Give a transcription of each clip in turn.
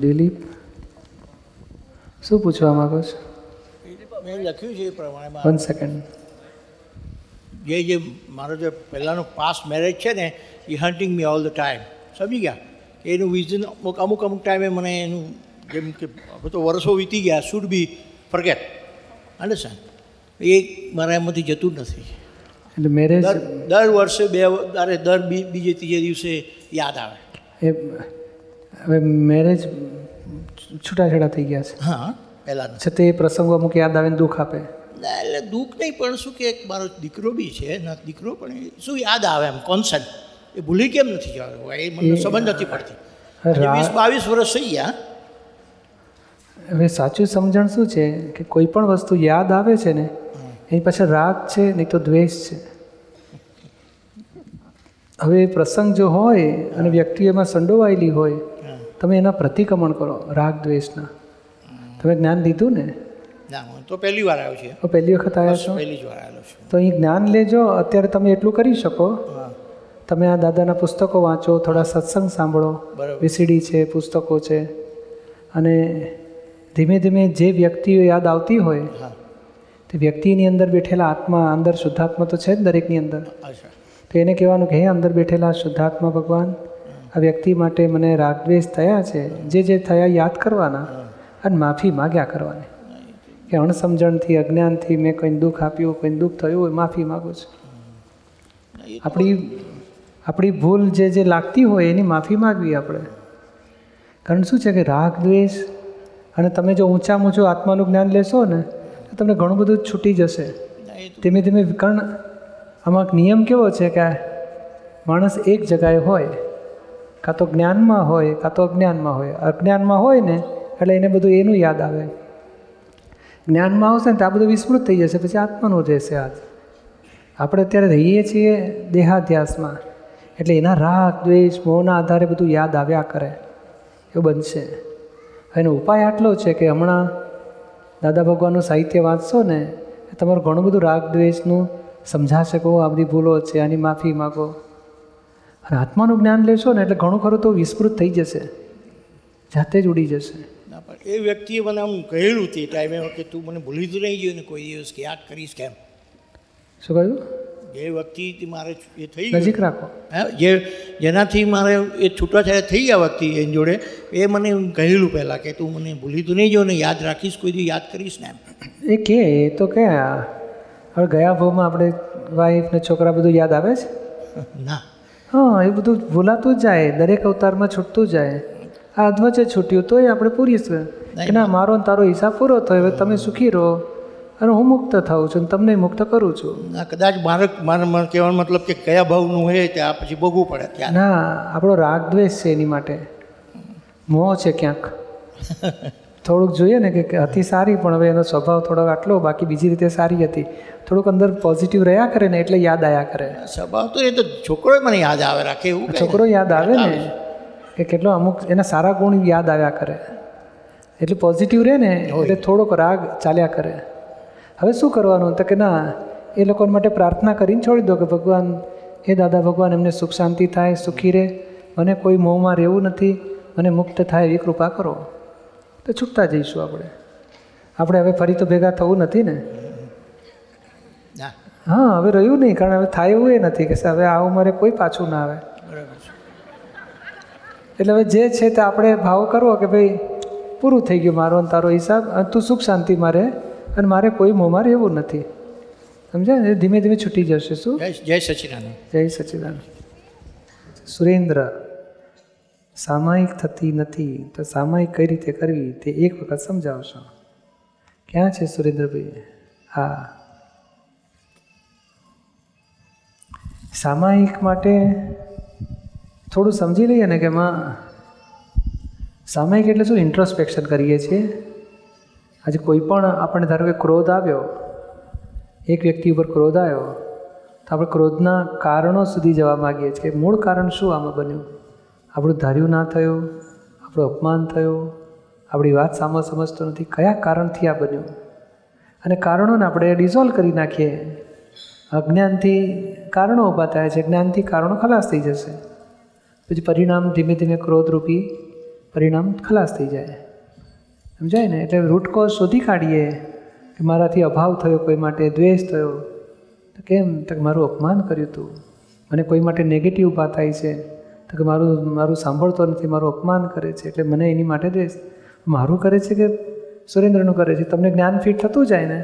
દિલીપ શું પૂછવા માંગો છો? મેં લખ્યું છે એ પ્રમાણે વન સેકન્ડ જે જે મારો જે પહેલાંનો પાસ્ટ મેરેજ છે ને એ haunting me all the time સમજી ગયા? એનું વિઝન અમુક અમુક અમુક ટાઈમે મને એનું જેમ કે હવે તો વર્ષો વીતી ગયા શુડ બી ફરગેટ અન્ડરસ્ટેન્ડ એ મારા એમાંથી જતું જ નથી. એટલે મેરેજ દર દર વર્ષે બે અરે દર બીજે ત્રીજે દિવસે યાદ આવે. એ હવે મેરેજ છૂટાછેડા થઈ ગયા છે. હા પહેલાં છતાં એ પ્રસંગો અમુક યાદ આવે ને દુઃખ આપે. ના એટલે દુઃખ નહીં પણ શું કે એક મારો દીકરો બી છે ના દીકરો પણ શું યાદ આવે એમ કોન્સેપ્ટ એ ભૂલી કેમ નથી જવાનું? એ મને સમજ નથી પડતી. વીસ બાવીસ વર્ષ થઈ ગયા. હવે સાચું સમજણ શું છે કે કોઈ પણ વસ્તુ યાદ આવે છે ને એની પાછળ રાગ છે નહીં તો દ્વેષ છે. હવે પ્રસંગ જો હોય અને વ્યક્તિ એમાં સંડોવાયેલી હોય. તમે એના પ્રતિક્રમણ કરો રાગ દ્વેષના. તમે જ્ઞાન લીધું ને? ના હું તો પહેલી વાર આવ્યો છે. પહેલી વખત આવ્યા છો? પહેલી જ વાર આવેલો છું. તો અહીં જ્ઞાન લેજો અત્યારે તમે એટલું કરી શકો. તમે આ દાદાના પુસ્તકો વાંચો થોડા સત્સંગ સાંભળો. બરાબર. વીસીડી છે પુસ્તકો છે. અને ધીમે ધીમે જે વ્યક્તિઓ યાદ આવતી હોય તે વ્યક્તિની અંદર બેઠેલા આત્મા અંદર શુદ્ધાત્મા તો છે જ દરેકની અંદર. તો એને કહેવાનું કે હે અંદર બેઠેલા શુદ્ધાત્મા ભગવાન આ વ્યક્તિ માટે મને રાગદ્વેષ થયા છે. જે જે થયા યાદ કરવાના અને માફી માગ્યા કરવાની. કે અણસમજણથી અજ્ઞાનથી મેં કંઈ દુઃખ આપ્યું કંઈ દુઃખ થયું હોય માફી માગું છું. આપણી આપણી ભૂલ જે જે લાગતી હોય એની માફી માગવી આપણે. કારણ શું છે કે રાગ દ્વેષ અને તમે જો ઊંચા ઊંચું આત્માનું જ્ઞાન લેશો ને તો તમને ઘણું બધું છૂટી જશે. ધીમે ધીમે કારણ આમાં નિયમ કેવો છે કે માણસ એક જગાએ હોય કાં તો જ્ઞાનમાં હોય, કાં તો અજ્ઞાનમાં હોય. અજ્ઞાનમાં હોય ને, એટલે એને બધું એનું યાદ આવે. જ્ઞાનમાં આવશે ને તો આ બધું વિસ્મૃત થઈ જશે, પછી આત્માનું રહેશે આજ આપણે અત્યારે રહીએ છીએ દેહાધ્યાસમાં. એટલે એના રાગ, દ્વેષ, મોહના આધારે બધું યાદ આવ્યા કરે. એવું બનશે. એનો ઉપાય આટલો છે કે હમણાં દાદા ભગવાનનું સાહિત્ય વાંચશો ને, તમારું ઘણું બધું રાગ, દ્વેષનું સમજાશે કહો આ બધી ભૂલો છે, આની માફી માગો. અને આત્માનું જ્ઞાન લેશો ને એટલે ઘણું ખરું તો વિસ્તૃત થઈ જશે. જાતે જ ઉડી જશે. એ વ્યક્તિએ મને આમ કહેલું તે ટાઈમે કે તું મને ભૂલી તો નહીં ગયો ને કોઈ દિવસ કે યાદ કરીશ કેમ શું કહ્યું? જે વ્યક્તિ મારે એ થઈ નજીક રાખો. હા જે જેનાથી મારે એ છૂટાછાયા થઈ ગયા વ્યક્તિ એની જોડે એ મને કહેલું પહેલાં કે તું મને ભૂલી તો નહીં જો ને યાદ રાખીશ કોઈ દી યાદ કરીશ ને એમ. એ કે એ તો કે હવે ગયા ભાવમાં આપણે વાઈફ ને છોકરા બધું યાદ આવે છે? ના હા એ બધું ભૂલાતું જાય દરેક અવતારમાં છૂટતું જાય. આ અધવચ્ચે છૂટ્યું તોય આપણે પૂરીશું કે ના મારો ને તારો હિસાબ પૂરો થયો હવે તમે સુખી રહો. અને હું મુક્ત થાઉં છું અને તમને મુક્ત કરું છું. ના કદાચ મારે મારે મારે કહેવાનો મતલબ કે કયા ભાવનું હોય ત્યાં પછી ભોગવું પડે ત્યાં ના આપણો રાગ દ્વેષ છે એની માટે. મોહ છે ક્યાંક. થોડુંક જોઈએ ને કે હતી સારી પણ હવે એનો સ્વભાવ થોડોક આટલો બાકી બીજી રીતે સારી હતી. થોડુંક અંદર પોઝિટિવ રહ્યા કરે ને એટલે યાદ આવ્યા કરે. સ્વભાવ તો એ તો છોકરો મને યાદ આવે રાખે એવું છોકરો યાદ આવે ને કે કેટલો અમુક એના સારા ગુણ યાદ આવ્યા કરે. એટલે પોઝિટિવ રહે ને એટલે થોડોક રાગ ચાલ્યા કરે. હવે શું કરવાનું? તો કે ના એ લોકો માટે પ્રાર્થના કરીને છોડી દો કે ભગવાન હે દાદા ભગવાન એમને સુખ શાંતિ થાય સુખી રહે. મને કોઈ મોહમાં રહેવું નથી મને મુક્ત થાય એવી કૃપા કરો. તો છૂટતા જઈશું આપણે. આપણે હવે ફરી તો ભેગા થવું નથી ને? હા હવે રહ્યું નહીં કારણ હવે થાય એવું એ નથી કે હવે આ ઉંમરે કોઈ પાછું ના આવે. એટલે હવે જે છે તે આપણે ભાવ કરવો કે ભાઈ પૂરું થઈ ગયું મારો અને તારો હિસાબ અને તું સુખ શાંતિ મારે અને મારે કોઈ મોંમાં રહેવું નથી. સમજાય ને? ધીમે ધીમે છૂટી જશે શું? જય જય સચિદાનંદ. જય સચિદાન સુરેન્દ્ર. સામાયિક થતી નથી, તો સામાયિક કઈ રીતે કરવી તે એક વખત સમજાવશો. ક્યાં છે સુરેન્દ્રભાઈ? હા. સામાયિક માટે થોડું સમજી લઈએ ને કે એમાં સામાયિક એટલે શું? ઇન્ટ્રોસ્પેક્શન કરીએ છીએ. આજે કોઈ પણ આપણને ધારો કે ક્રોધ આવ્યો, એક વ્યક્તિ ઉપર ક્રોધ આવ્યો, તો આપણે ક્રોધના કારણો સુધી જવા માગીએ છીએ. મૂળ કારણ શું આમાં બન્યું? આપણું ધાર્યું ના થયું, આપણું અપમાન થયું, આપણી વાત સામો સમજતો નથી, કયા કારણથી આ બન્યું? અને કારણોને આપણે ડિઝોલ્વ કરી નાખીએ. અજ્ઞાનથી કારણો ઊભા થાય છે, જ્ઞાનથી કારણો ખલાસ થઈ જશે. પછી પરિણામ ધીમે ધીમે ક્રોધરૂપી પરિણામ ખલાસ થઈ જાય. સમજાય ને? એટલે રૂટ કોઝ શોધી કાઢીએ કે મારાથી અભાવ થયો, કોઈ માટે દ્વેષ થયો. તો કેમ? તો મારું અપમાન કર્યું હતું મને કોઈ માટે નેગેટિવ ઊભા થાય છે. તો કે મારું મારું સાંભળતો નથી મારું અપમાન કરે છે એટલે મને એની માટે દ્વેષ મારું કરે છે કે સુરેન્દ્રનું કરે છે? તમને જ્ઞાન ફિટ થતું જાય ને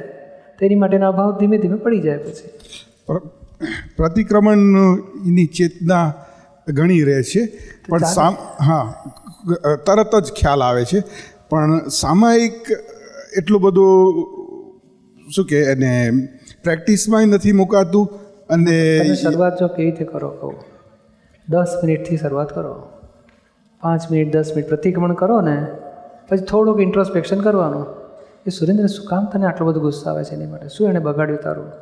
તો એની માટેનો અભાવ ધીમે ધીમે પડી જાય પછી. પ્રતિક્રમણની ચેતના ઘણી રહે છે. પણ સામ હા તરત જ ખ્યાલ આવે છે. પણ સામાયિક એટલું બધું શું કે એને પ્રેક્ટિસમાંય નથી મુકાતું અને શરૂઆત જો કેવી રીતે કરો કહું? દસ મિનિટથી શરૂઆત કરો. પાંચ મિનિટ, દસ મિનિટ પ્રતિક્રમણ કરો ને પછી થોડુંક ઇન્ટ્રોસ્પેક્શન કરવાનું. એ સુરેન્દ્ર શું કામ તને આટલો બધો ગુસ્સો આવે છે એની માટે? શું એણે બગાડ્યું તારું?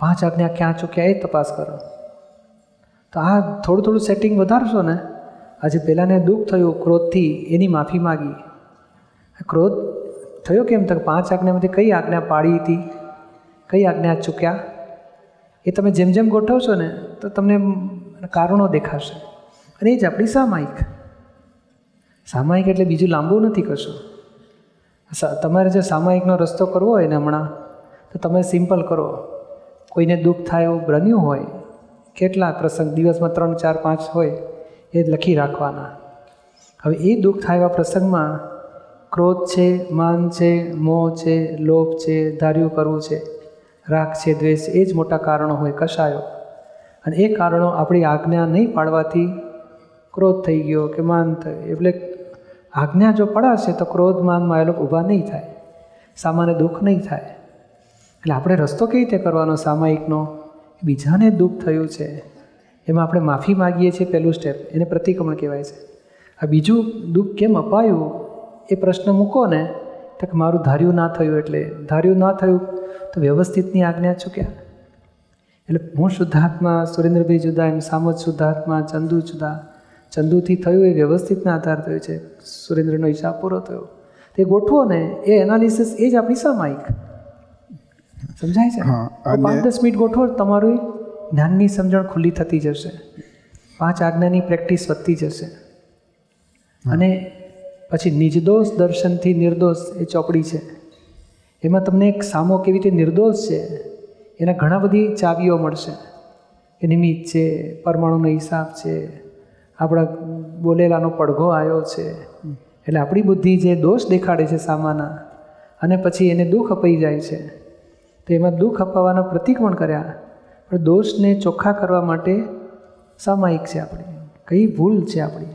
પાંચ આજ્ઞા ક્યાં ચૂક્યા એ તપાસ કરો. તો આ થોડું થોડું સેટિંગ વધારશો ને, આજે પહેલાંને દુઃખ થયું ક્રોધથી, એની માફી માગી. ક્રોધ થયો કેમ? તક પાંચ આજ્ઞામાંથી કઈ આજ્ઞા પાડી હતી? કઈ આજ્ઞા ચૂક્યા? એ તમે જેમ જેમ ગોઠવશો ને, તો તમને કારણો દેખાશે. અને એ જ આપણી સામાયિક. સામાયિક એટલે બીજું લાંબુ નથી કશું. તમારે જો સામાયિકનો રસ્તો કરવો હોય ને હમણાં, તો તમે સિમ્પલ કરો. કોઈને દુઃખ થાય એવું બન્યું હોય, કેટલા પ્રસંગ દિવસમાં ત્રણ, ચાર, પાંચ હોય, એ લખી રાખવાના. હવે એ દુઃખ થાય એવા પ્રસંગમાં ક્રોધ છે, માન છે, મોહ છે, લોભ છે, ધાર્યું કરવું છે, રાગ છે, દ્વેષ એ જ મોટા કારણો હોય, કશાયો. અને એ કારણો આપણી આજ્ઞા નહીં પાડવાથી ક્રોધ થઈ ગયો કે માન થયું. એટલે આજ્ઞા જો પડાશે તો ક્રોધ માનમાં એ લોકો ઊભા નહીં થાય. સામાન્ય દુઃખ નહીં થાય. એટલે આપણે રસ્તો કેવી રીતે કરવાનો સામાયિકનો? બીજાને દુઃખ થયું છે. એમાં આપણે માફી માગીએ છીએ પહેલું સ્ટેપ એને પ્રતિક્રમણ કહેવાય છે. આ બીજું દુઃખ કેમ અપાયું? એ પ્રશ્ન મૂકો ને. તો મારું ધાર્યું ના થયું એટલે. ધાર્યું ના થયું તો વ્યવસ્થિતની આજ્ઞા ચૂક્યા. એટલે હું શુદ્ધાત્મા સુરેન્દ્રભાઈ જુદા એમ સામત શુદ્ધાત્મા ચંદુ જુદા. ચંદુથી થયું એ વ્યવસ્થિતના આધાર થયો છે. સુરેન્દ્રનો હિસાબ પૂરો થયો. તે ગોઠવો ને. એ એનાલિસિસ એ જ આપણી સામાયિક. સમજાય છે? પાંચ દસ મિનિટ ગોઠવો તમારું જ્ઞાનની સમજણ ખુલ્લી થતી જશે. પાંચ આજ્ઞાની પ્રેક્ટિસ વધતી જશે. અને પછી નિર્દોષ દર્શનથી નિર્દોષ એ ચોપડી છે. એમાં તમને એક સામો કેવી રીતે નિર્દોષ છે? એના ઘણા બધી ચાવીઓ મળશે. કે નિમિત્ત છે પરમાણુનો હિસાબ છે આપણા બોલેલાનો પડઘો આવ્યો છે. એટલે આપણી બુદ્ધિ જે દોષ દેખાડે છે સામાના અને પછી એને દુઃખ અપાઈ જાય છે. તો એમાં દુઃખ અપાવવાના પ્રતિક પણ કર્યા. પણ દોષને ચોખ્ખા કરવા માટે સામાયિક છે આપણી. કઈ ભૂલ છે આપણી.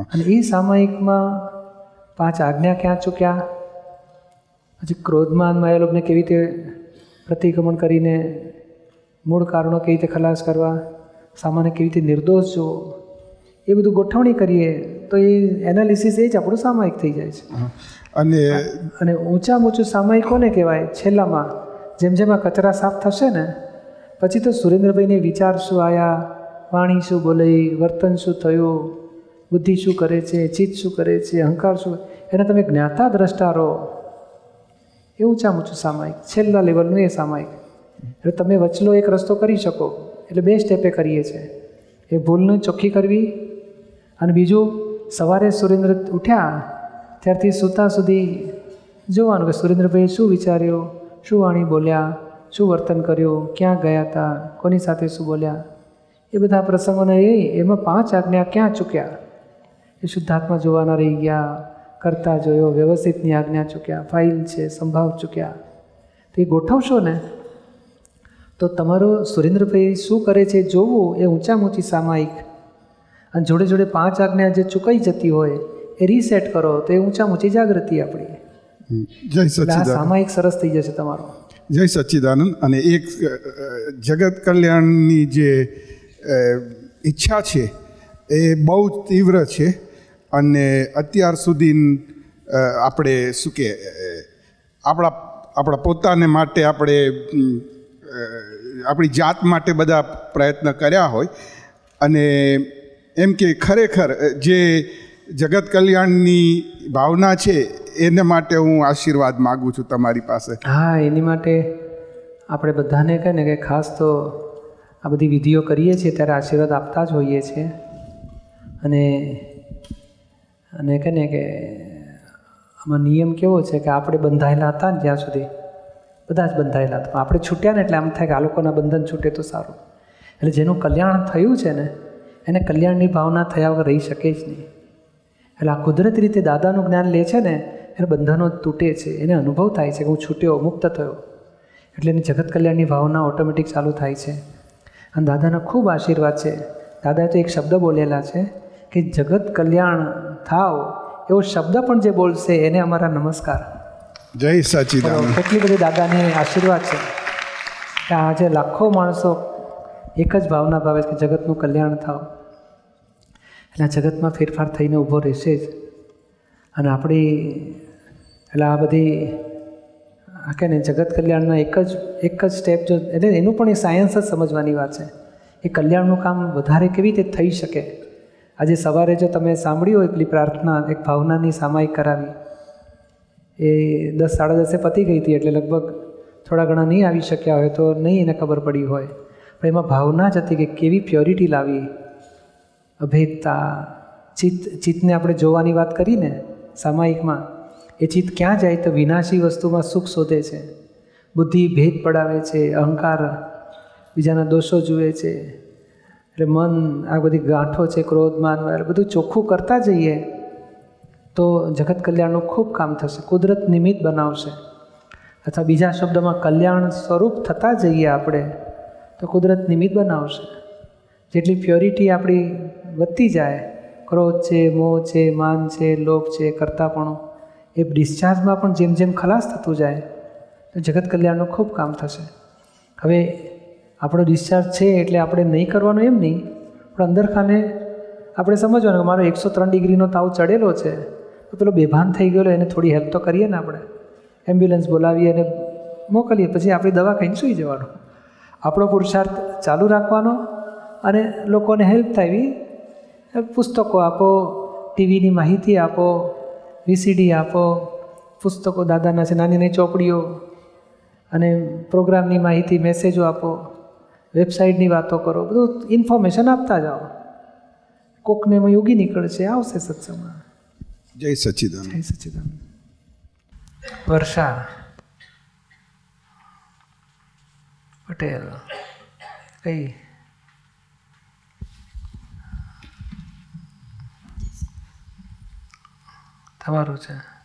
અને એ સામાયિકમાં પાંચ આજ્ઞા ક્યાં ચૂક્યા? પછી ક્રોધમાનમાં એ લોકોને કેવી રીતે પ્રતિક્રમણ કરીને મૂળ કારણો કેવી રીતે ખલાસ કરવા સામાન્ય કેવી રીતે નિર્દોષ જોવો એ બધું ગોઠવણી કરીએ તો એ એનાલિસિસ એ જ આપણું સામાયિક થઈ જાય છે. અને અને ઊંચામાં ઊંચું સામાયિક કોને કહેવાય? છેલ્લામાં જેમ જેમ આ કચરા સાફ થશે ને પછી તો સુરેન્દ્રભાઈને વિચાર શું આવ્યા વાણી શું બોલાઈ વર્તન શું થયું? બુદ્ધિ શું કરે છે? ચિત્ત શું કરે છે? અહંકાર શું? એને તમે જ્ઞાતા દ્રષ્ટા રહો. એ ઊંચામાં ઊંચું સામાયિક. છેલ્લા લેવલનું એ સામાયિક. એટલે તમે વચલો એક રસ્તો કરી શકો, એટલે બે સ્ટેપે કરીએ છીએ. એ ભૂલને ચોખ્ખી કરવી અને બીજું સવારે સુરેન્દ્ર ઉઠ્યા, ત્યારથી સૂતા સુધી જોવાનું કે સુરેન્દ્રભાઈ શું વિચાર્યું, શું વાણી બોલ્યા, શું વર્તન કર્યું, ક્યાં ગયા હતા કોની સાથે શું બોલ્યા? એ બધા પ્રસંગોને એ એમાં પાંચ આજ્ઞા ક્યાં ચૂક્યા? એ શુદ્ધાત્મા જોવાના રહી ગયા. કરતા જોયો વ્યવસ્થિતની આજ્ઞા ચૂક્યા ફાઇલ છે સંભાવ ચૂક્યા. તો એ ગોઠવશો ને? તો તમારો સુરેન્દ્રભાઈ શું કરે છે જોવું એ ઊંચામાં ઊંચી સામાયિક. અને જોડે જોડે પાંચ આજ્ઞા જે ચૂકાઈ જતી હોય એ રીસેટ કરો તો એ ઊંચામાં ઊંચી જાગૃતિ આપણી. જય સચિદાનંદ. સામાયિક સરસ થઈ જશે તમારો. જય સચ્ચિદાનંદ અને એક જગત કલ્યાણની જે ઈચ્છા છે એ બહુ તીવ્ર છે. અને અત્યાર સુધી આપણે શું કે આપણા આપણા પોતાને માટે આપણે આપણી જાત માટે બધા પ્રયત્ન કર્યા હોય. અને એમ કે ખરેખર જે જગત કલ્યાણની ભાવના છે, એને માટે હું આશીર્વાદ માગું છું તમારી પાસે. હા, એની માટે આપણે બધાને કહે ને કે ખાસ તો આ બધી વિધિઓ કરીએ છીએ, ત્યારે આશીર્વાદ આપતા જ હોઈએ છીએ. અને અને કહે ને કે આમાં નિયમ કેવો છે કે આપણે બંધાયેલા હતા ને જ્યાં સુધી બધા જ બંધાયેલા હતા. આપણે છૂટ્યા ને એટલે આમ થાય કે આ લોકોના બંધન છૂટે તો સારું. એટલે જેનું કલ્યાણ થયું છે ને, એને કલ્યાણની ભાવના થયા વગર રહી શકે જ નહીં. એટલે આ કુદરતી રીતે દાદાનું જ્ઞાન લે છે ને, એને બંધનો તૂટે છે. એને અનુભવ થાય છે કે હું છૂટ્યો, મુક્ત થયો. એટલે એની જગત કલ્યાણની ભાવના ઓટોમેટિક ચાલુ થાય છે. અને દાદાના ખૂબ આશીર્વાદ છે. દાદાએ તો એક શબ્દ બોલેલા છે કે જગત કલ્યાણ થાવ એવો શબ્દ પણ જે બોલશે એને અમારા નમસ્કાર. જય સચિદાનંદ કેટલી બધી દાદાની આશીર્વાદ છે કે આજે લાખો માણસો એક જ ભાવના ભાવે કે જગતનું કલ્યાણ થાવ. એટલે આ જગતમાં ફેરફાર થઈને ઊભો રહેશે જ. અને આપણી એટલે આ બધી આ કે ને જગત કલ્યાણના એક જ એક જ સ્ટેપ જો એટલે એનું પણ એ સાયન્સ જ સમજવાની વાત છે. એ કલ્યાણનું કામ વધારે કેવી રીતે થઈ શકે? આજે સવારે જો તમે સાંભળ્યું હોય એટલી પ્રાર્થના, એક ભાવનાની સામાયિક કરાવી, એ દસ, સાડા દસે પતી ગઈ હતી એટલે લગભગ થોડા ઘણા નહીં આવી શક્યા હોય તો નહીં એને ખબર પડી હોય. પણ એમાં ભાવના જ હતી કે કેવી પ્યોરિટી લાવી. અભેદતા, ચિત્ત, ચિત્તને આપણે જોવાની વાત કરીને સામાયિકમાં, એ ચિત્ત ક્યાં જાય તો વિનાશી વસ્તુમાં સુખ શોધે છે. બુદ્ધિ ભેદ પડાવે છે, અહંકાર બીજાના દોષો જુએ છે. એટલે મન આ બધી ગાંઠો છે, ક્રોધ, માન એટલે બધું ચોખ્ખું કરતા જઈએ, તો જગત કલ્યાણનું ખૂબ કામ થશે, કુદરત નિમિત્ત બનાવશે. અથવા બીજા શબ્દમાં, કલ્યાણ સ્વરૂપ થતા જઈએ આપણે, તો કુદરત નિમિત્ત બનાવશે. જેટલી પ્યોરિટી આપણી વધતી જાય, ક્રોધ છે, મોહ છે, માન છે, લોભ છે, કરતાપણું, એ ડિસ્ચાર્જમાં પણ જેમ જેમ ખલાસ થતું જાય, તો જગત કલ્યાણનું ખૂબ કામ થશે. હવે આપણો ડિસ્ચાર્જ છે એટલે આપણે નહીં કરવાનું એમ નહીં. પણ અંદર ખાને આપણે સમજવાનું કે મારો એકસો ત્રણ ડિગ્રીનો તાવ ચડેલો છે, તો પેલો બેભાન થઈ ગયેલો, એને થોડી હેલ્પ તો કરીએ ને આપણે. એમ્બ્યુલન્સ બોલાવીએ અને મોકલીએ, પછી આપણી દવા ખાઈને સૂઈ જવાનું. આપણો પુરુષાર્થ ચાલુ રાખવાનો અને લોકોને હેલ્પ થાય. પુસ્તકો આપો, ટીવીની માહિતી આપો વીસીડી આપો, પુસ્તકો દાદાના છે નાની નાની ચોપડીઓ અને પ્રોગ્રામની માહિતી મેસેજો આપો. વેબસાઇટની વાતો કરો બધું ઇન્ફોર્મેશન આપતા જાઓ. કોકને એમાં યોગી નીકળશે આવશે સત્સંગમાં. જય સચિદાન જય સચિદાન વર્ષા પટેલ કઈ? તમારું છે?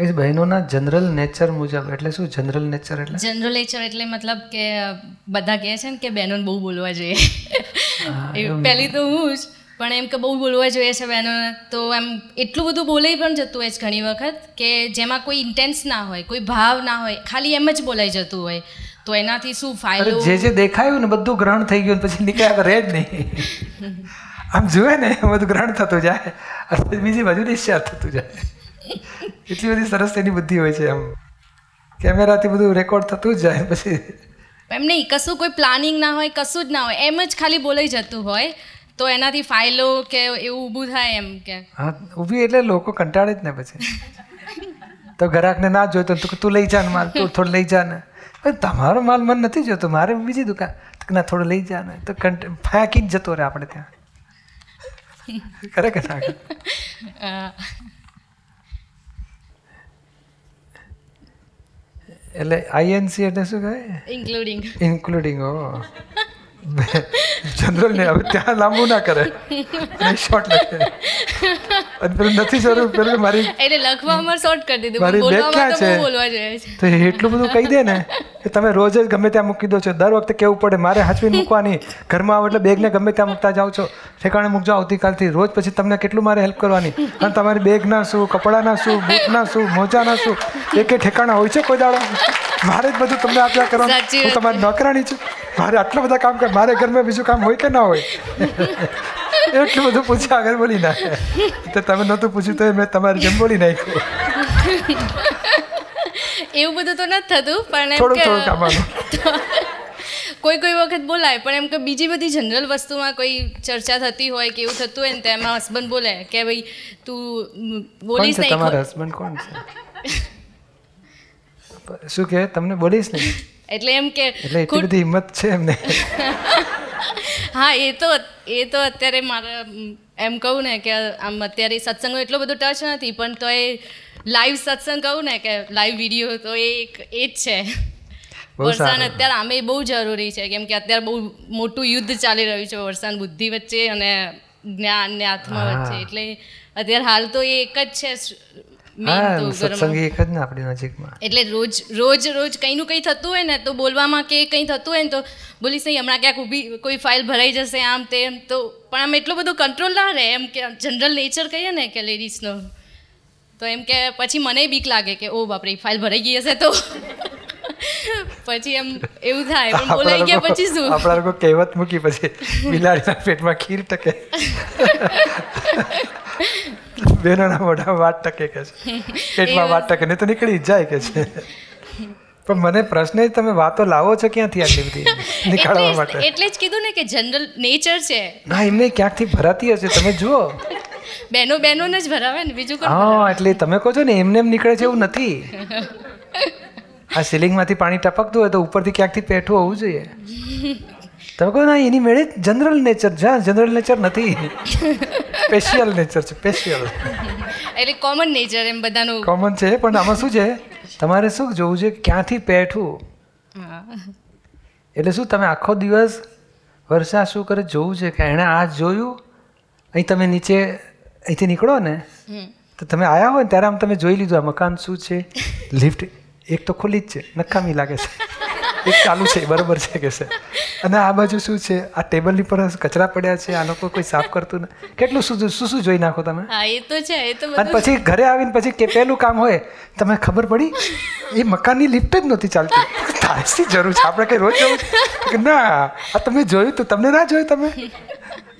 એ બહેનોના જનરલ નેચર મુજબ. એટલે શું જનરલ નેચર એટલે? જનરલ નેચર એટલે મતલબ કે બધા કહે છે ને કે બહેનોને બહુ બોલવા જોઈએ. પહેલી તો હું જ પણ એમ કે બહુ બોલવા જોઈએ છે બહેનોને. તો એમ એટલું બધું બોલાઈ પણ જતું હોય છે ઘણી વખત કે જેમાં કોઈ ઇન્ટેન્સ ના હોય કોઈ ભાવ ના હોય ખાલી એમ જ બોલાઈ જતું હોય. તો એનાથી શું ફાયદો? જે જે દેખાયું ને બધું ગ્રહણ થઈ ગયું પછી નીકળ્યા રહે જ નહીં. આમ જુએ ને બધું ગ્રહણ થતું જાય. અને બીજી બાજુ નિશ્ચાર થતું જાય. એટલી બધી સરસ એની બુદ્ધિ હોય છે એમ. કેમેરાથી બધું રેકોર્ડ થતું જ જાય પછી. એમ નહીં કશું કોઈ પ્લાનિંગ ના હોય કશું જ ના હોય એમ જ ખાલી બોલાઈ જતું હોય તો એનાથી ફાઇલો કે એવું ઊભું થાય એમ કે. હા ઊભી એટલે લોકો કંટાળે જ ને પછી. તો ગ્રાહકને ના જોઈતો તો તું લઈ જા ને માલ તું થોડું લઈ જા ને. તમારો માલ મને નથી જોતો મારે બીજી દુકાન. ના થોડું લઈ જા ને. તો કંટ ફાંકી જ જતો રહે આપણે ત્યાં. કરે કે ના કરે? અ, એટલે આઈએનસી એટલે શું કહે? ઇન્ક્લુડિંગ ઇન્ક્લુડિંગ ઓ જનરલ ને હવે ત્યાં લાંબુ ના કરે. શોર્ટ લખે. અંદર નથી જરૂર પેલું મારી એટલે લખવામાં શોર્ટ કરી દીધું મારી બેગ ક્યાં છે? તો એટલું બધું કહી દે ને કે તમે રોજ જ ગમે ત્યાં મૂકી દો છો. દર વખતે કેવું પડે મારે હાચવી મૂકવાની. ઘરમાં આવો એટલે બેગને ગમે ત્યાં મૂકતા જાઓ છો. ઠેકાણે મૂકજો આવતીકાલથી. રોજ પછી તમને કેટલું મારે હેલ્પ કરવાની. અને તમારી બેગના શું કપડાના શું બૂટના શું મોજાના શું એક ઠેકાણા હોય છે કોઈ દાડો? મારે જ બધું તમને આપ્યા કરવાનું. હું તમારી નોકરાણી છું. મારે આટલા બધા કામ કર મારે ઘરમાં બીજું કામ હોય કે ના હોય? એટલું બધું પૂછ્યા આગળ બોલી નાખે. તો તમે નહોતું પૂછ્યું તો મેં તમારી જેમ બોલી નાખ્યું. એવું બધું તો નથી થતું પણ થોડું થોડું કામવાનું. કોઈ કોઈ વખત બોલાય પણ એમ કે બીજી બધી જનરલ વસ્તુમાં કોઈ ચર્ચા થતી હોય કે એવું થતું હોય ને તો એમાં હસબન્ડ બોલે કે ભાઈ તું બોલીશ નહીં તમારા હસબન્ડ કોણ છે? શું કે? તમને બોલીશ ને એટલે એમ કે એટલે એટલી બધી હિંમત છે એમને. હા એ તો એ તો અત્યારે મારા એમ કહું ને કે આમ અત્યારે સત્સંગનો એટલો બધો ટચ નથી પણ તો એ લાઈવ સત્સંગ કહું ને કે લાઈવ વીડિયો તો એ એક એ જ છે. વરસાદ અત્યારે આમે બહુ જરૂરી છે કેમ કે અત્યારે બહુ મોટું યુદ્ધ ચાલી રહ્યું છે વરસાદ બુદ્ધિ વચ્ચે અને જ્ઞાન ને આત્મા વચ્ચે. એટલે અત્યારે હાલ તો એ એક જ છે હા સત્સંગી એક જ ને આપણી નજીકમાં. એટલે રોજ રોજ રોજ કંઈનું કંઈ થતું હોય ને તો બોલવામાં કે કંઈ થતું હોય ને તો બોલીશ નહીં હમણાં ક્યાંક ઊભી કોઈ ફાઇલ ભરાઈ જશે આમ તેમ. તો પણ આમ એટલો બધો કંટ્રોલ ના રહે એમ કે જનરલ નેચર કહીએ ને કે લેડીઝનો તો એમ કે પછી મને બીક લાગે કે ઓ બાપરે ફાઇલ ભરાઈ ગઈ હશે તો. પછી એમ એવું થાય પણ બોલાઈ ગયા પછી શું? આપણા લોકો કહેવત મૂકી પછી બિલાડીના પેટમાં ખીર ટકે. બેનોના મોઢામાં વાત ટકે કે છે. પેટમાં વાત ટકે નહીં તો નીકળી જ જાય કે છે. પણ મને પ્રશ્ન એ જ તમે વાતો લાવો છો ક્યાંથી આટલી બધી? નીકાળવા માટે. એટલે જ કીધું ને કે જનરલ નેચર છે. ના એમને ક્યાંકથી ભરાતી હશે? તમે જુઓ. બેનો બેનોને જ ભરાવે ને બીજું હા એટલે તમે કહો છો ને એમને એમ નીકળે છે એવું નથી. આ સિલિંગમાંથી પાણી ટપકતું હોય તો ઉપરથી ક્યાંકથી પેઠું હોવું જોઈએ? તમે કહો ના એની મેળે જનરલ નેચર જ્યાં જનરલ નેચર નથી. સ્પેશિયલ નેચર છે સ્પેશિયલ એટલે કોમન નેચર એમ બધાનું. કોમન છે પણ આમાં શું છે? તમારે શું જોવું છે કે ક્યાંથી પેઠું? એટલે શું તમે આખો દિવસ વર્ષા શું કરે જોવું છે કે એણે આ જોયું? અહીં તમે નીચે અહીંથી નીકળો ને તો તમે આવ્યા હોય ને ત્યારે આમ તમે જોઈ લીધું આ મકાન શું છે? લિફ્ટ એક તો ખુલ્લી જ છે નકામી લાગે છે. એક ચાલુ છે બરોબર છે કે છે? અને આ બાજુ શું છે? આ ટેબલની પર કચરા પડ્યા છે આ લોકો કોઈ સાફ કરતું નથી કેટલું શું શું શું જોઈ નાખો તમે? હા એ તો છે એ તો અને પછી ઘરે આવીને પછી કે પેલું કામ હોય તમે ખબર પડી? એ મકાનની લિફ્ટ જ નહોતી ચાલતી. તારી જરૂર છે આપણે કઈ રોજ જવું ના આ તમે જોયું તો તમને ના જોયું તમે?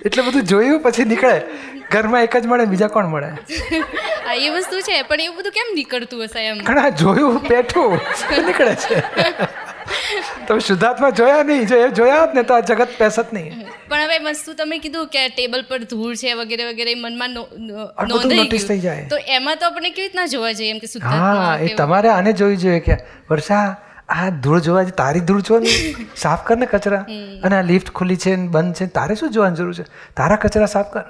એટલે બધું જોયું પછી નીકળે. ઘરમાં એક જ મળે બીજા કોણ મળે? આ એ વસ્તુ છે પણ એવું બધું કેમ નીકળતું હશે એમ? ઘણા જોયું પેઠું નીકળે છે. તમે શુદ્ધાત્મા જોયા નહીં જો એ જોયા હોત ને તો આ જગત પેસત નહીં. પણ હવે વસ્તુ તમે કીધું કે ટેબલ પર ધૂળ છે વગેરે વગેરે મનમાં નો- નો- આ બધું નોંધાઈ notice થઈ જાય. તો એમાં તો આપણે કેવી રીતના જોવા જઈએ એમ કે હા એ તમારે આને જોઈ જોઈએ કે વર્ષા આ ધૂળ જોવા જે તારી ધૂળ જો ને સાફ કર ને કચરા. અને આ લિફ્ટ ખુલ્લી છે ને બંધ છે તારે શું જોવાની જરૂર છે? તારા કચરા સાફ કર.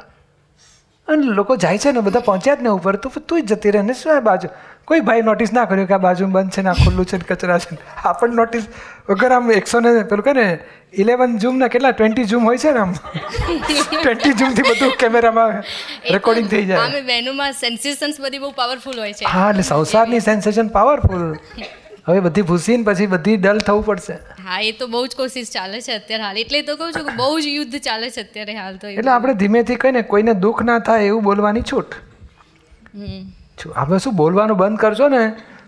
અને લોકો જાય છે ને બધા પહોંચ્યા જ ને ઉપર તો તું જ જતી રહે ને શું બાજુ? કોઈ ભાઈ નોટિસ ના કર્યું કે આ બાજુ બંધ છે ને આ ખુલ્લું છે ને કચરા છે ને? આપણને નોટિસ વગર આમ એકસો ને પેલું કહે ને ઇલેવન ઝૂમના કેટલા ટ્વેન્ટી ઝૂમ હોય છે ને આમ? ટ્વેન્ટી ઝૂમથી બધું કેમેરામાં રેકોર્ડિંગ થઈ જાય. આમે બહેનોમાં સેન્સેશન્સ બધી બહુ પાવરફુલ હોય છે. હા એટલે સંસારની સેન્સેશન પાવરફુલ હવે બધી ભૂસીને પછી બધી ડલ થવું પડશે. હા એ તો બહુ જ કોશિશ ચાલે છે અત્યારે હાલ. એટલે તો કહું છું કે બહુ જ યુદ્ધ ચાલે છે અત્યારે હાલ તો એટલે આપણે ધીમેથી કહીને કોઈને દુઃખ ના થાય એવું બોલવાની છૂટ. આપણે શું બોલવાનું બંધ કરશો ને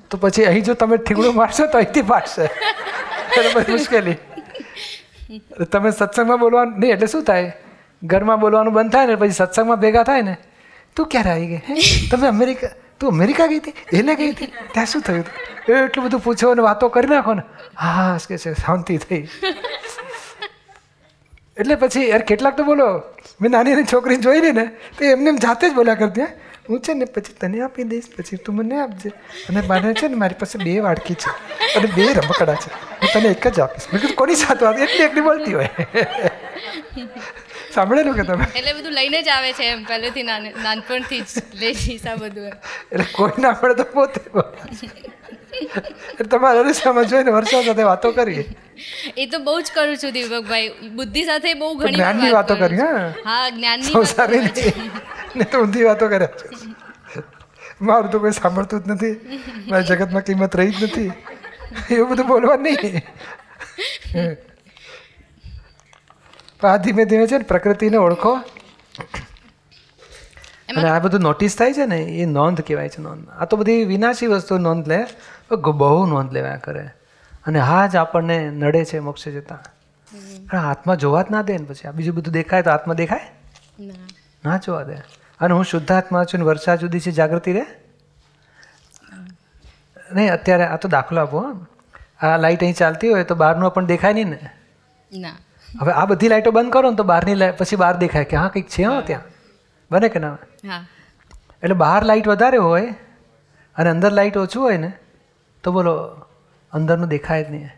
તો પછી અહીં જો તમે ઠીકડું મારશો તો અહીંથી પાડશે. મુશ્કેલી. તમે સત્સંગમાં બોલવાનું નહીં એટલે શું થાય? ઘરમાં બોલવાનું બંધ થાય ને પછી સત્સંગમાં ભેગા થાય ને તું ક્યારે આવી ગઈ? તમે અમેરિકા તું અમેરિકા ગઈ હતી? એને ગઈ હતી? ત્યાં શું થયું હતું? એટલું બધું પૂછો અને વાતો કરી નાખો ને. હા કે છે, શાંતિ થઈ. એટલે પછી યાર કેટલાક તો બોલો, મેં નાની નાની છોકરીને જોઈ ને, તો એમને એમ જાતે જ બોલ્યા કરતી, હા. છે ને પછી તને આપી દઈશ, પછી તું મને આપજે. અને મને છે ને મારી પાસે બે વાડકી છે અને બે રમકડા છે. હું તને એક જ આપીશ. મેં કીધું, કોની સાથે વાત? એટલી એકલી બોલતી હોય. સાંભળેલું કે તમે? એટલે બધું લઈને જ આવે છે એમ પહેલેથી નાને નાનપણથી જ લે આ બધું એટલે કોઈ ના પડે તો પોતે તમારે અરીસામાં જોઈને વર્ષો સાથે વાતો કરીએ. એ તો બહુ જ કરું છું દીપકભાઈ. બુદ્ધિ સાથે બહુ ઘણી જ્ઞાનની વાતો કરી. હા? હા જ્ઞાનની વાતો સંસારી કરું છું. નહીં ને તો ઊંધી વાતો કરે મારું તો કોઈ સાંભળતું જ નથી. મારી જગતમાં કિંમત રહી જ નથી. એવું બધું બોલવા નહીં. પણ આ ધીમે ધીમે છે ને પ્રકૃતિને ઓળખો. અને આ બધું નોટિસ થાય છે ને એ નોંધ કહેવાય છે નોંધ. આ તો બધી વિનાશી વસ્તુ નોંધ લે બહુ નોંધ લેવા કરે. અને હા જ આપણને નડે છે મોક્ષે જતા. પણ આત્મા જોવા જ ના દે ને પછી. આ બીજું બધું દેખાય તો આત્મા દેખાય? ના. જોવા દે. અને હું શુદ્ધાત્મા છું ને વર્ષા જુદી છે જાગૃતિ રે? નહીં અત્યારે આ તો દાખલો આપો આ લાઈટ અહીં ચાલતી હોય તો બહારનું પણ દેખાય નહીં ને? ના. હવે આ બધી લાઈટો બંધ કરો ને તો બહારની લાઈટ પછી બહાર દેખાય કે હા કંઈક છે હા ત્યાં. બને કે ના એટલે બહાર લાઇટ વધારે હોય અને અંદર લાઇટ ઓછું હોય ને તો બોલો અંદરનું દેખાય જ નહીં.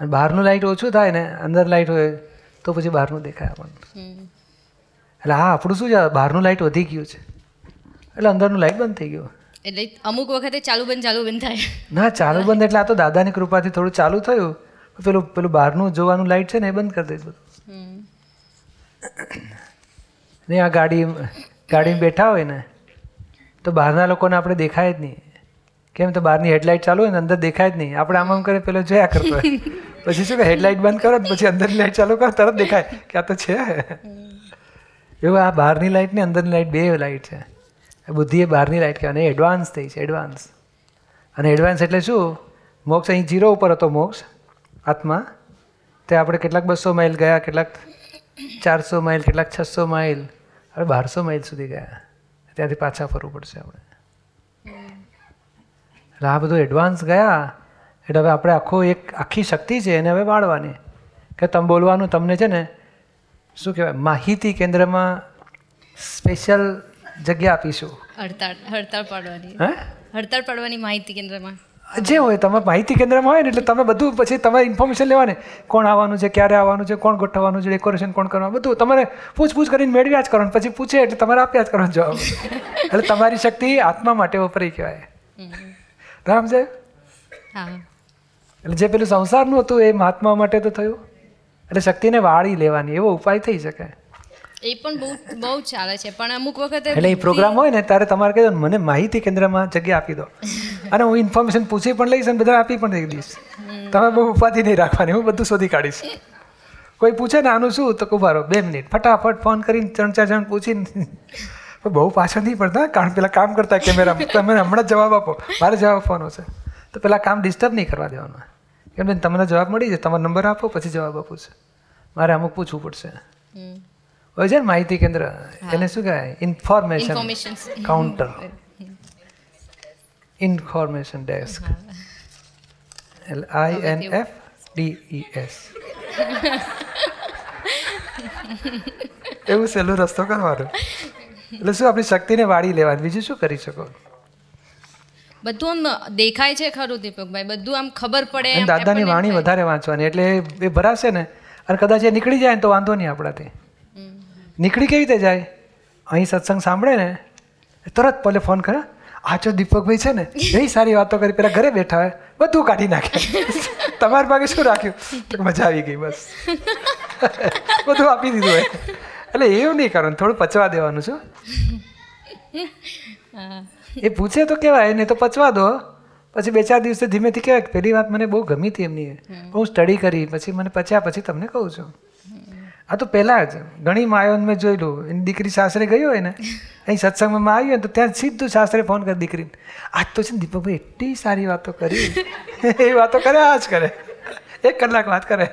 અને બહારનું લાઇટ ઓછું થાય ને અંદર લાઈટ હોય તો પછી બહારનું દેખાય આપણને. એટલે હા આપણું શું છે બહારનું લાઇટ વધી ગયું છે. એટલે અંદરનું લાઇટ બંધ થઈ ગયું. એટલે અમુક વખતે ચાલુ બંધ ચાલુ બંધ થાય. ના ચાલુ બંધ એટલે આ તો દાદાની કૃપાથી થોડું ચાલુ થયું. પેલું પેલું બહારનું જોવાનું લાઇટ છે ને એ બંધ કરી દઈશ બધું. ને આ ગાડી ગાડીમાં બેઠા હોય ને તો બહારના લોકોને આપણે દેખાય જ નહીં. કેમ તો બહારની હેડલાઇટ ચાલુ હોય ને અંદર દેખાય જ નહીં. આપણે આમ આમ કરે પેલો જોયા કરતો હોય. પછી શું કે હેડલાઇટ બંધ કરો પછી અંદરની લાઇટ ચાલુ કરો તરત દેખાય કે આ તો છે. એવું આ બહારની લાઇટ ને અંદરની લાઇટ બે લાઇટ છે. બુદ્ધિ એ બહારની લાઇટ કહેવાય એડવાન્સ થઈ છે એડવાન્સ અને એડવાન્સ એટલે શું? મોક્ષ અહીં જીરો ઉપર હતો મોક્ષ. આત્મા? તે આપણે કેટલાક બસો માઇલ ગયા કેટલાક ચારસો માઇલ કેટલાક છસો માઇલ. હવે બારસો માઇલ સુધી ગયા. ત્યાંથી પાછા ફરવું પડશે આપણે. એટલે આ બધું એડવાન્સ ગયા. એટલે હવે આપણે આખો એક આખી શક્તિ છે એને હવે વાળવાની. કે તમે બોલવાનું તમને છે ને શું કહેવાય માહિતી કેન્દ્રમાં સ્પેશિયલ જગ્યા આપીશું. હડતાળ હડતાળ પાડવાની. હે? હડતાળ પાડવાની માહિતી કેન્દ્રમાં. જે હોય તમે માહિતી કેન્દ્રમાં હોય ને એટલે તમે બધું પછી તમે ઇન્ફોર્મેશન લેવાને. કોણ આવવાનું છે ક્યારે આવવાનું છે કોણ ગોઠવવાનું છે ડેકોરેશન કોણ કરવાનું બધું તમારે પૂછપૂછ કરીને મેળવ્યા જ કરવાનું પછી પૂછે એટલે તમારે આપ્યા જ કરવાનો જવાબ. એટલે તમારી શક્તિ આત્મા માટે વપરાઈ કહેવાય. રામ છે હા. એટલે જે પેલું સંસારનું હતું એ મહાત્મા માટે તો થયું. એટલે શક્તિને વાળી લેવાની એવો ઉપાય થઈ શકે. એ પણ બહુ બહુ ચાલે છે. પણ અમુક વખતે એટલે એ પ્રોગ્રામ હોય ને ત્યારે તમારે કહેજો ને, મને માહિતી કેન્દ્રમાં જગ્યા આપી દો. અને હું ઇન્ફોર્મેશન પૂછી પણ લઈશ અને બધા આપી પણ દઈ દઈશ. તમે બહુ ઉપાધિ નહીં રાખવાની હું બધું શોધી કાઢીશ. કોઈ પૂછે ને આનું શું? તો કુભારો બે મિનિટ ફટાફટ ફોન કરીને ત્રણ ચાર જણ પૂછીને. બહુ પાછળ નહીં પડતા કારણ પેલા કામ કરતા કેમેરા તમે હમણાં જવાબ આપો મારે જવાબ આપવાનો છે. તો પેલા કામ ડિસ્ટર્બ નહીં કરવા દેવાનું. કેમ બેન તમને જવાબ મળી જાય તમારો નંબર આપો પછી જવાબ આપું છે. મારે અમુક પૂછવું પડશે. હોય છે ને માહિતી કેન્દ્ર એને શું કહેવાય information counter information desk L I N F D E S એવું સહેલું રસ્તો કરવાનો. એટલે શું આપણી શક્તિને વાળી લેવાની? બીજું શું કરી શકો? બધું આમ દેખાય છે ખરું દીપકભાઈ. બધું આમ ખબર પડે દાદાની વાણી વધારે વાંચવાની એટલે એ ભરાશે ને? અને કદાચ એ નીકળી જાય ને તો વાંધો નહીં આપણાથી. નીકળી કેવી રીતે જાય? અહીં સત્સંગ સાંભળે ને તરત પલે ફોન કરે આચો દીપકભાઈ છે ને એ સારી વાતો કરી પેલા ઘરે બેઠા હોય બધું કાઢી નાખે. તમારી પાસે શું રાખ્યું? તો મજા આવી ગઈ બસ. બધું આપી દીધું હોય. એટલે એવું નહીં કરવાનું થોડું પચવા દેવાનું છું એ પૂછે તો કહેવાય નહીં તો પચવા દો. પછી બે ચાર દિવસે ધીમેથી કહેવાય પેલી વાત મને બહુ ગમી હતી એમની હું સ્ટડી કરી પછી મને પચ્યા પછી તમને કહું છું. આ તો પહેલાં જ. ઘણી માયોને મેં જોયેલું. એની દીકરી સાસરે ગઈ હોય ને અહીં સત્સંગમાં માં આવી હોય તો ત્યાં સીધું સાસરે ફોન કરી દીકરીને આજ તો છે ને દીપકભાઈ એટલી સારી વાતો કરી. એ વાતો કરે આ જ કરે. એક કલાક વાત કરે.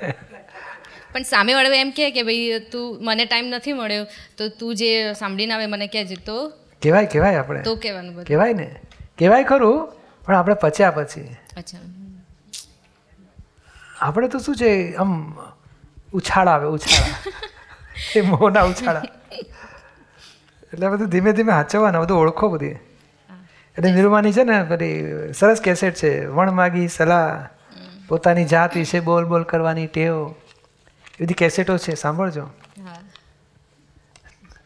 પણ સામેવાળો એમ કહે કે ભાઈ તું મને ટાઈમ નથી મળ્યો તો તું જે સાંભળીને આવે મને કહેજે. તો કહેવાય કહેવાય આપણે. તો કહેવાનું બધું. કહેવાય ને. કહેવાય ખરું પણ આપણે પચ્યા પછી. અચ્છા. આપણે તો શું છે આમ ઉછાળા આવે ઉછાળા. એ મોંના ઉછાળા. એટલે બધું ધીમે ધીમે હાચવવાના બધું ઓળખો બધી. એટલે નિરૂમાની છે ને બધી સરસ કેસેટ છે વણ માગી સલાહ પોતાની જાત વિશે બોલ બોલ કરવાની ટેવ. એ બધી કેસેટો છે સાંભળજો.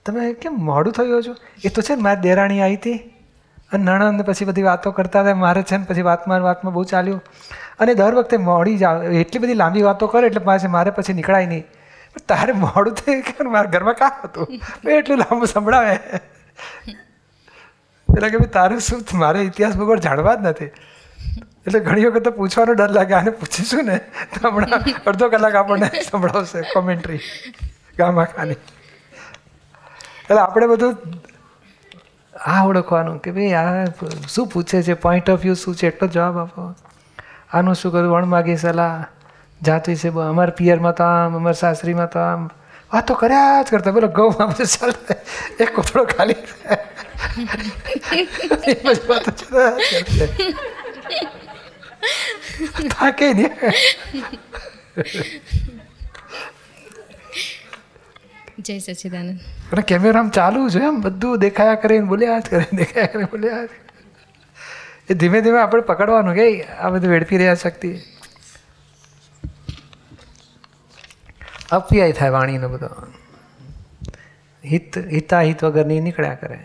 તમે કેમ મોડું થયું છો એ તો છે ને મારી દેરાણી આવી હતી. અને નણંદ પછી બધી વાતો કરતા હતા, મારે છે ને પછી વાતમાં વાતમાં બહુ ચાલ્યું. અને દર વખતે મોડી જ એટલી બધી લાંબી વાતો કરે એટલે પાછી મારે પછી નીકળાય નહીં. પણ તારે મોડું થયું કે મારા ઘરમાં કામ હતું. એટલું લાંબુ સંભળાવે. પેલા કે ભાઈ તારું શું, મારે ઇતિહાસ ભૂગોળ જાણવા જ નથી. એટલે ઘણી વખત તો પૂછવાનો ડર લાગે, આને પૂછીશું ને? તો હમણાં અડધો કલાક આપણને સંભળાવશે કોમેન્ટ્રી ગામા ખાની એટલે આપણે બધું આ ઓળખવાનું કે ભાઈ આ શું પૂછે છે? પોઈન્ટ ઓફ વ્યૂ શું છે? એટલો જવાબ આપો. આનું શું કરું? વણમાગી સલાહ. જાત વિશે અમાર પિયરમાં તો આમ, અમારા સાસરીમાં તો આમ. વાતો કર્યા જ કરતા. પેલો ગૌમાં બધું ચાલે એક કોથળો ખાલી. એ. થાકે નહીં. જય સચ્ચિદાનંદ અને કેમેરામાં ચાલુ છે એમ, બધું દેખાયા કરે બોલ્યા જ કરે, દેખાયા કરે, બોલ્યા એ ધીમે ધીમે આપણે પકડવાનું કે આ બધું વેડફી રહ્યા શક્તિ. અપ્યાય થાય વાણીનો બધો. હિત, હિતાહિત વગરની નીકળ્યા કરે.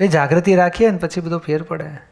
એ જાગૃતિ રાખીએ ને પછી બધો ફેર પડે.